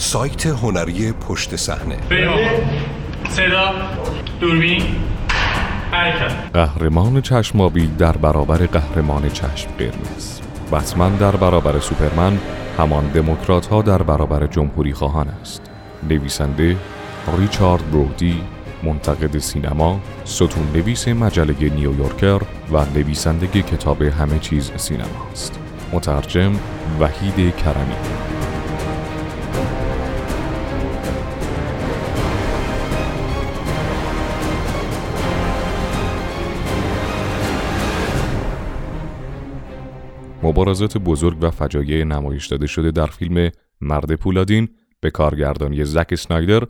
سایت هنری پشت صحنه. صدا دوربین. قهرمان چشمابی در برابر قهرمان چشم قرمز. بتمن در برابر سوپرمن همان دموکرات ها در برابر جمهوری خواهان است. نویسنده ریچارد برودی منتقد سینما ستون نویس مجله نیویورکر و نویسنده کتاب همه چیز سینما است. مترجم وحید کرمی. مبارزات بزرگ و فجایع نمایش داده شده در فیلم مرد پولادین به کارگردانی زک سنایدر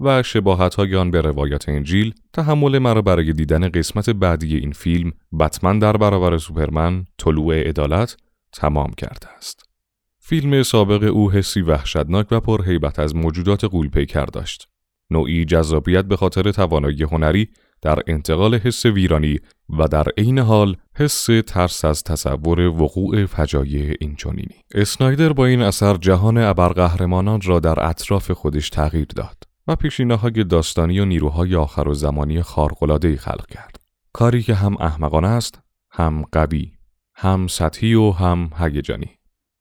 و شباهت های آن به روایت انجیل تحمل مرا برای دیدن قسمت بعدی این فیلم بتمن در برابر سوپرمن طلوع عدالت تمام کرده است. فیلم سابق او حسی وحشتناک و پرهیبت از موجودات پیکر داشت. نوعی جذابیت به خاطر توانایی هنری در انتقال حس ویرانی و در عین حال حس ترس از تصور وقوع فجایع اینچنینی. اسنایدر با این اثر جهان ابرقهرمانان را در اطراف خودش تغییر داد و پیشینه های داستانی و نیروهای آخر و زمانی خارق‌العاده‌ای خلق کرد. کاری که هم احمقانه است، هم قوی، هم سطحی و هم هیجانی.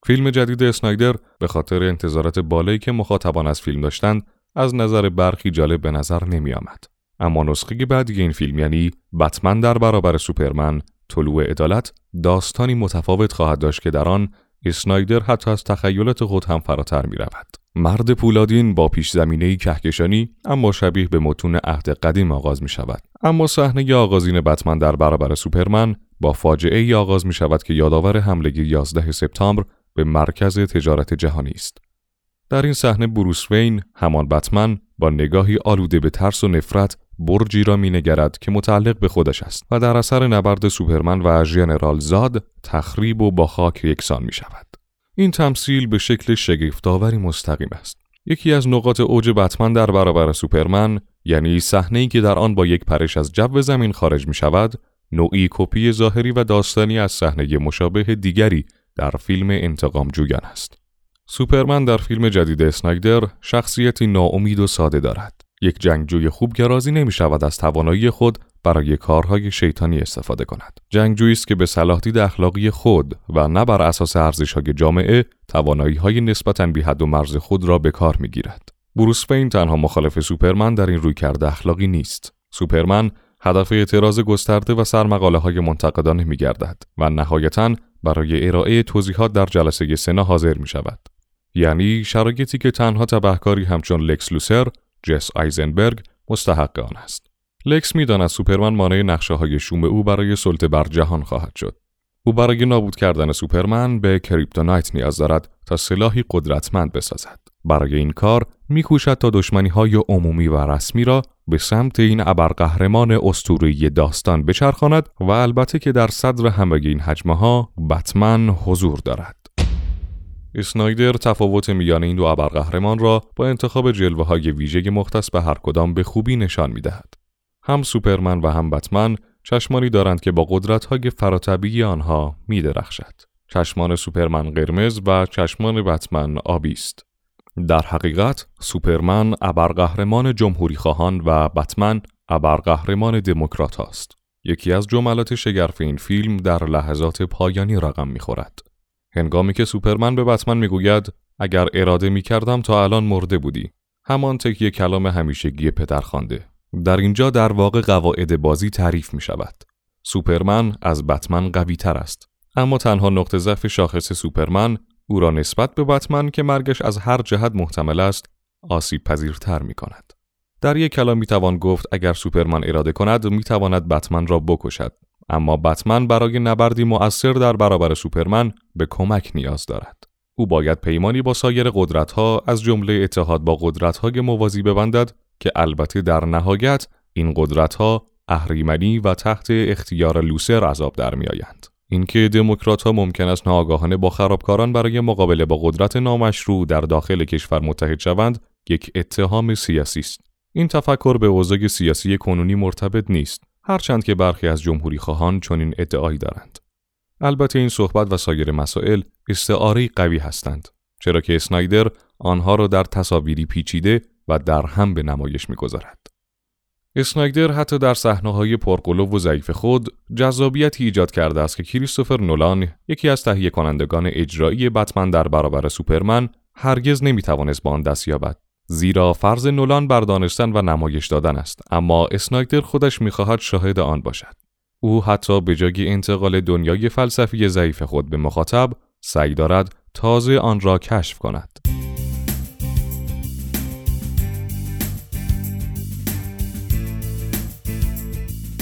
فیلم جدید اسنایدر به خاطر انتظارات بالایی که مخاطبان از فیلم داشتند از نظر برخی جالب به نظر نمی آمد. اما نسخه بعدی این فیلم یعنی بتمن در برابر سوپرمن طلوع عدالت داستانی متفاوت خواهد داشت که در آن اسنایدر حتی از تخیلات خود هم فراتر می رود. مرد پولادین با پیش زمینه کهکشانی اما شبیه به متون عهد قدیم آغاز می شود. اما صحنه آغازین بتمن در برابر سوپرمن با فاجعه ای آغاز می شود که یادآور حمله 11 سپتامبر به مرکز تجارت جهانی است. در این صحنه بروس وین همان بتمن با نگاهی آلوده به ترس و نفرت برجی را مینگرد که متعلق به خودش است و در اثر نبرد سوپرمن و ژنرال زاد تخریب و با خاک یکسان می شود. این تمثیل به شکل شگفتآوری مستقیم است. یکی از نقاط اوج بتمن در برابر سوپرمن یعنی صحنه‌ای که در آن با یک پرش از جو زمین خارج می شود نوعی کپی ظاهری و داستانی از صحنه مشابه دیگری در فیلم انتقام جویان است. سوپرمن در فیلم جدید اسنایدر شخصیتی ناامید و ساده دارد. یک جنگجوی خوب که راضی نمی شود از توانایی خود برای کارهای شیطانی استفاده کند. جنگجویی است که به صلاح اخلاقی خود و نه بر اساس ارزش‌های جامعه توانایی های نسبتاً بی حد و مرز خود را به کار می گیرد. بروس فین تنها مخالف سوپرمن در این رویکرد اخلاقی نیست. سوپرمن هدف اعتراض گسترده و سرمقاله های منتقدان می گردد و نهایتا برای ارائه توضیحات در جلسه سنا حاضر می شود. یعنی شرایطی که تنها تبهکاری همچون لکس لوتر، جسی آیزنبرگ مستحق آن است. لکس می‌داند سوپرمن مانع نقشه های شوم او برای سلطه بر جهان خواهد شد. او برای نابود کردن سوپرمن به کریپتونایت نیاز دارد تا سلاحی قدرتمند بسازد. برای این کار میکوشد تا دشمنی های عمومی و رسمی را به سمت این ابرقهرمان اسطوره‌ای داستان بچرخاند و البته که در صدر همه این حجمه ها بتمن حضور دارد. اسنایدر تفاوت میان این دو ابرقهرمان را با انتخاب جلوه های ویژه مختص به هر کدام به خوبی نشان می دهد. هم سوپرمن و هم بتمن چشمانی دارند که با قدرت های فراتبی آنها می درخشد. چشمان سوپرمن قرمز و چشمان بتمن آبی است. در حقیقت سوپرمن ابرقهرمان جمهوری خواهان و بتمن ابرقهرمان دموکرات است. یکی از جملات شگرف این فیلم در لحظات پایانی رقم می‌خورد. هنگامی که سوپرمن به بتمن می‌گوید اگر اراده می‌کردم تا الان مرده بودی همان تکیه کلام همیشگی پدرخوانده در اینجا در واقع قواعد بازی تعریف می شود. سوپرمن از بتمن قوی تر است. اما تنها نقطه ضعف شاخص سوپرمن او را نسبت به بتمن که مرگش از هر جهت محتمل است آسیب پذیرتر می کند. در یک کلام می توان گفت اگر سوپرمن اراده کند می تواند بتمن را بکشد اما بتمن برای نبردی مؤثر در برابر سوپرمن به کمک نیاز دارد. او باید پیمانی با سایر قدرتها از جمله اتحاد با قدرتهای موازی ببندد که البته در نهایت این قدرتها اهریمنی و تحت اختیار لوسر عذاب در میآیند. اینکه دموکرات ها ممکن است ناآگاهانه با خرابکاران برای مقابله با قدرت نامشروع در داخل کشور متحد شوند یک اتهام سیاسی است این تفکر به اوضاع سیاسی کنونی مرتبط نیست هرچند که برخی از جمهوری خواهان چنین ادعایی دارند البته این صحبت و سایر مسائل استعاره قوی هستند چرا که اسنایدر آنها را در تصاویری پیچیده و در هم به نمایش می‌گذارد. اسنایدر حتی در صحنه‌های پرقلو و ضعیف خود جذابیتی ایجاد کرده است که کریستوفر نولان یکی از تهیه کنندگان اجرایی بتمن در برابر سوپرمن هرگز نمی‌توانست به آن دست یابد زیرا فرض نولان بر دانستن و نمایش دادن است. اما اسنایدر خودش می‌خواهد شاهد آن باشد. او حتی به جای انتقال دنیای فلسفی ضعیف خود به مخاطب سعی دارد تازه آن را کشف کند.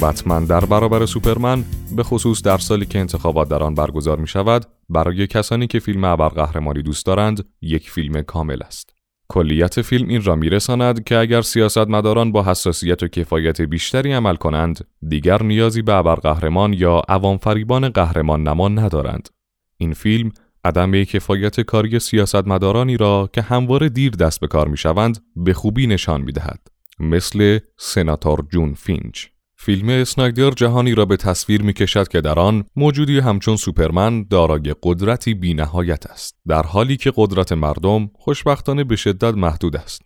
بتمن در برابر سوپرمن به خصوص در سالی که انتخابات در آن برگزار می شود برای کسانی که فیلم ابرقهرمانی دوست دارند یک فیلم کامل است. کلیت فیلم این را میرساند که اگر سیاستمداران با حساسیت و کفایت بیشتری عمل کنند دیگر نیازی به ابرقهرمان یا عوام فریبان قهرمان نما ندارند. این فیلم عدم کفایت کاری سیاستمدارانی را که همواره دیر دست به کار می‌شوند به خوبی نشان می‌دهد. مثل سناتور جون فینچ. فیلم اسنایدر جهانی را به تصویر می کشد که در آن موجودی همچون سوپرمن دارای قدرتی بینهایت است در حالی که قدرت مردم خوشبختانه به شدت محدود است.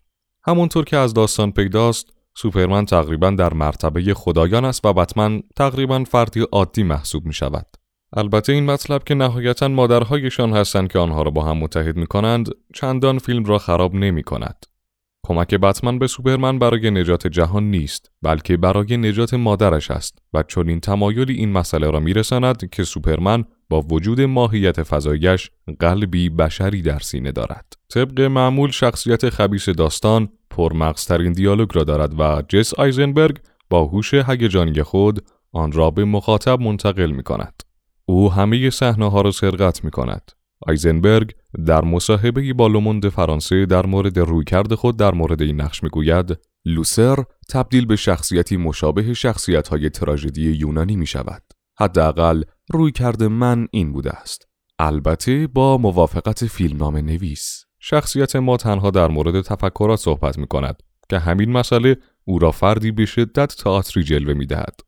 همونطور که از داستان پیداست سوپرمن تقریبا در مرتبه خدایان است و بتمن تقریبا فردی عادی محسوب می شود البته این مطلب که نهایتا مادرهایشان هستند که آنها را با هم متحد می کنند چندان فیلم را خراب نمی کند کمک بتمن به سوپرمن برای نجات جهان نیست بلکه برای نجات مادرش است و چون این تمایلی این مسئله را میرساند که سوپرمن با وجود ماهیت فضایش قلبی بشری در سینه دارد طبق معمول شخصیت خبیس داستان پرمغزترین دیالوگ را دارد و جس آیزنبرگ با هوش هیجانی خود آن را به مخاطب منتقل می کند. او همه صحنه ها را سرقت می کند. آیزنبرگ در مصاحبه با لوموند فرانسه در مورد رویکرد خود در مورد این نقش می‌گوید لوسر تبدیل به شخصیتی مشابه شخصیت های تراژدی یونانی می شود. حداقل رویکرد من این بوده است. البته با موافقت فیلمنامه نویس. شخصیت ما تنها در مورد تفکرات صحبت می کند که همین مسئله او را فردی به شدت تئاتری جلوه می دهد.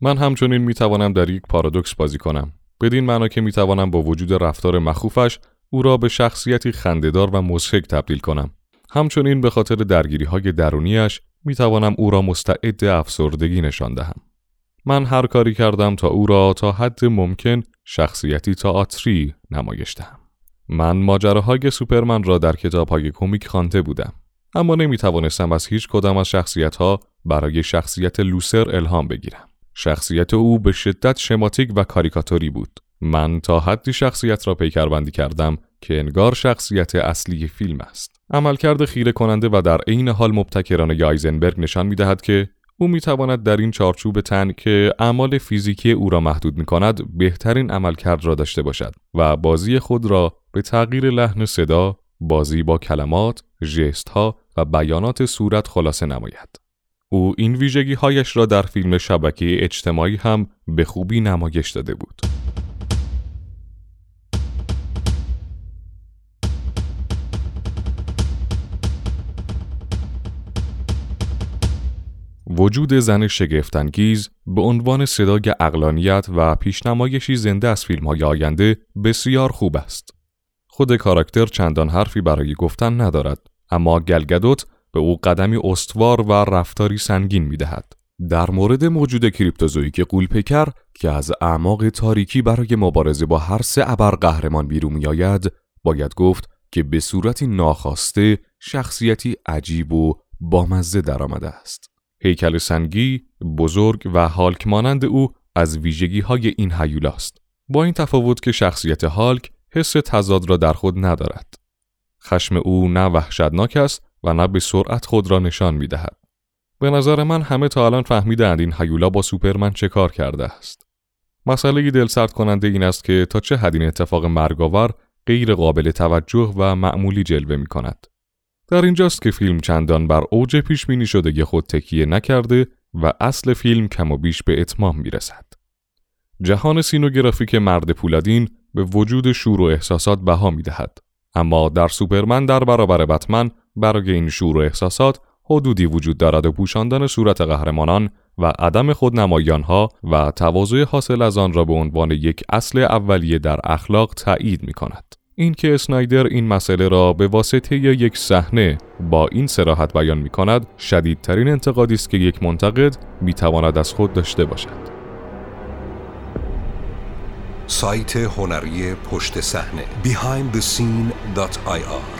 من همچنین می توانم در یک پارادوکس بازی کنم بدین معنا که می‌توانم با وجود رفتار مخوفش او را به شخصیتی خندهدار و مضحک تبدیل کنم. همچنین به خاطر درگیری های درونیش می‌توانم او را مستعد افسردگی نشان دهم. من هر کاری کردم تا او را تا حد ممکن شخصیتی تئاتری نمایش دهم. من ماجراهای سوپرمن را در کتاب های کمیک خوانده بودم اما نمی توانستم از هیچ کدام از شخصیت ها برای شخصیت لوسر الهام بگیرم. شخصیت او به شدت شماتیک و کاریکاتوری بود. من تا حدی شخصیت را پیکربندی کردم که انگار شخصیت اصلی فیلم است. عملکرد خیره کننده و در عین حال مبتکرانه یایزنبرگ نشان می‌دهد که او می تواند در این چارچوب تن که اعمال فیزیکی او را محدود می کند بهترین عملکرد را داشته باشد و بازی خود را به تغییر لحن صدا، بازی با کلمات، ژست ها و بیانات صورت خلاصه نماید. او این ویژگی هایش را در فیلم شبکه اجتماعی هم به خوبی نمایش داده بود. وجود زن شگفتانگیز به عنوان صدای اقلانیت و پیشنمایشی زنده از فیلم های آینده بسیار خوب است. خود کاراکتر چندان حرفی برای گفتن ندارد اما گلگدوت به او قدمی استوار و رفتاری سنگین می دهد. در مورد موجود کریپتوزویک قولپیکر که از اعماق تاریکی برای مبارزه با هر سه ابر قهرمان بیرون می آید، باید گفت که به صورتی ناخواسته شخصیتی عجیب و بامزه درآمده است. هیکل سنگی، بزرگ و هالک مانند او از ویژگی های این هیولاست. با این تفاوت که شخصیت هالک حس تضاد را در خود ندارد. خشم او نه وحشتناک است و نه به سرعت خود را نشان می دهد. به نظر من همه تا الان فهمیدند این هیولا با سوپرمن چه کار کرده است. مسئله دل سرد کننده این است که تا چه حد این اتفاق مرگاور غیر قابل توجه و معمولی جلوه می کند. در اینجاست که فیلم چندان بر اوج پیش بینی شده خود تکیه نکرده و اصل فیلم کم و بیش به اتمام می رسد. جهان سینوگرافیک مرد پولادین به وجود شور و احساسات بها می دهد. اما در سوپرمن در برابر بتمن برای این شور و احساسات حدودی وجود دارد و پوشاندن صورت قهرمانان و عدم ها و تواضع حاصل از آن را به عنوان یک اصل اولیه در اخلاق تایید می کند. اینکه اسنایدر این مسئله را به واسطه یک صحنه با این سراحت بیان می کند شدیدترین انتقادی است که یک منتقد می تواند از خود داشته باشد. سایت هنری پشت صحنه behindthescene.ir